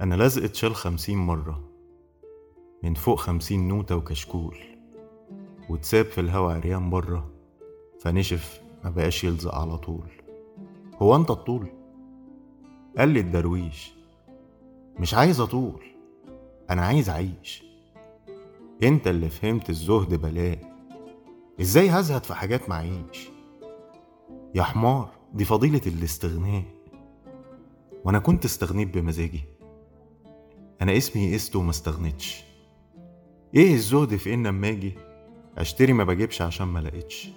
أنا لازق اتشال خمسين مرة من فوق خمسين نوتة وكشكول واتساب في الهوا عريان برة فنشف ما بقاش يلزق على طول. هو أنت الطول؟ قال لي الدرويش مش عايز أطول أنا عايز أعيش. أنت اللي فهمت الزهد بلاه إزاي هزهد في حاجات معيش يا حمار دي فضيلة الاستغناء. وأنا كنت استغنيت بمزاجي. أنا اسمي قست وما استغنيتش إيه الزهد في إن أما أجي أشتري ما بجيبش عشان ما لقيتش.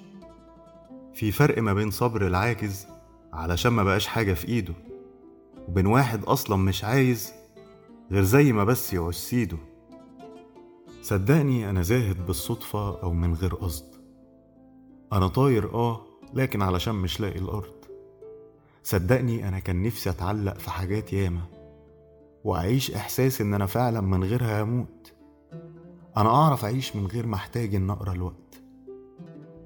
في فرق ما بين صبر العاجز علشان ما بقاش حاجة في إيده وبين واحد أصلا مش عايز غير زي ما بس يعوز سيده. صدقني أنا زاهد بالصدفة أو من غير قصد. أنا طاير آه لكن علشان مش لاقي الأرض. صدقني أنا كان نفسي أتعلق في حاجات ياما. وأعيش إحساس إن أنا فعلا من غيرها هموت. أنا أعرف أعيش من غير ما أحتاج إن أقرأ الوقت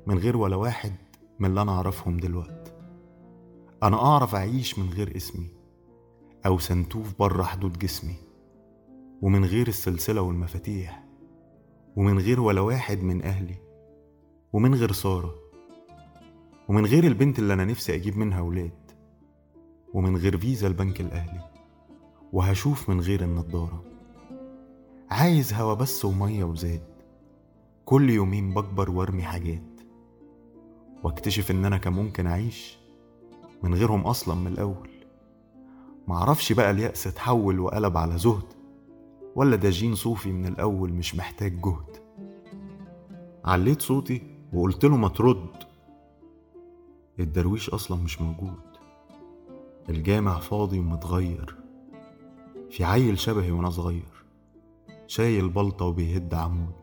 من غير ولا واحد من اللي أنا أعرفهم دلوقت أنا أعرف أعيش من غير اسمي أو سنتوف بره حدود جسمي ومن غير السلسلة والمفاتيح ومن غير ولا واحد من أهلي ومن غير سارة ومن غير البنت اللي أنا نفسي أجيب منها ولاد ومن غير فيزا البنك الأهلي. وهشوف من غير النضارة. عايز هوا بس ومية وزاد. كل يومين بكبر وارمي حاجات. واكتشف إن أنا كان ممكن أعيش من غيرهم أصلا من الأول. معرفش بقى اليأس اتحول وقلب على زهد ولا ده جين صوفي من الأول مش محتاج جهد. عليت صوتي وقلت له ما ترد. الدرويش أصلا مش موجود. الجامع فاضي ومتغير. في عيل شبهي وأنا صغير شايل بلطة وبيهد عمود.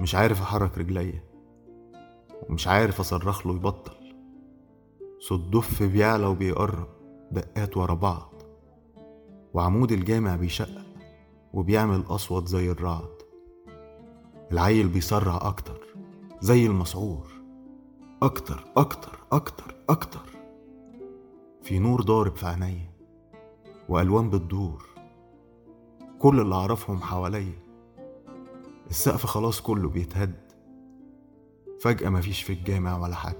مش عارف أحرك رجليا ومش عارف أصرخ له يبطل صوت دف بيعلى وبيقرب دقات ورا بعض. وعمود الجامع بيشقق وبيعمل أصوات زي الرعد. العيل بيسرع أكتر زي المسعور. أكتر أكتر أكتر أكتر. في نور ضارب في عينيا. وألوان بتدور. كل اللي أعرفهم حواليا السقف خلاص كله بيتهد. فجأة مفيش في الجامع ولا حد.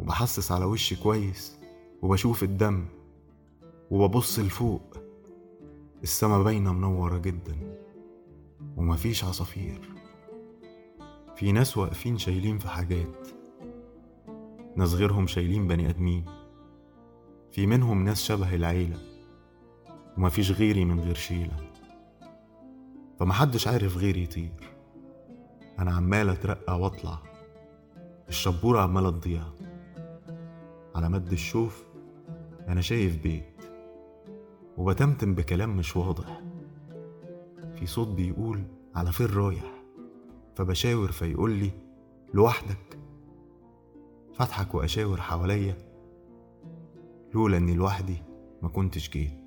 وبحسس على وشي كويس وبشوف الدم وببص لفوق. السما باينة منورة جدا ومفيش عصافير. في ناس واقفين شايلين في حاجات ناس غيرهم شايلين بني آدمين. في منهم ناس شبه العيلة ومفيش غيري من غير شيلة. فمحدش عارف غيري يطير. أنا عمال أترقى وأطلع. الشبورة عمالة تضيع. على مد الشوف أنا شايف بيت. وبتمتم بكلام مش واضح. في صوت بيقول على فين رايح؟ فبشاور فيقول لي لوحدك. فاضحك وأشاور حواليا. لولا إني لوحدي ما كنتش جيت.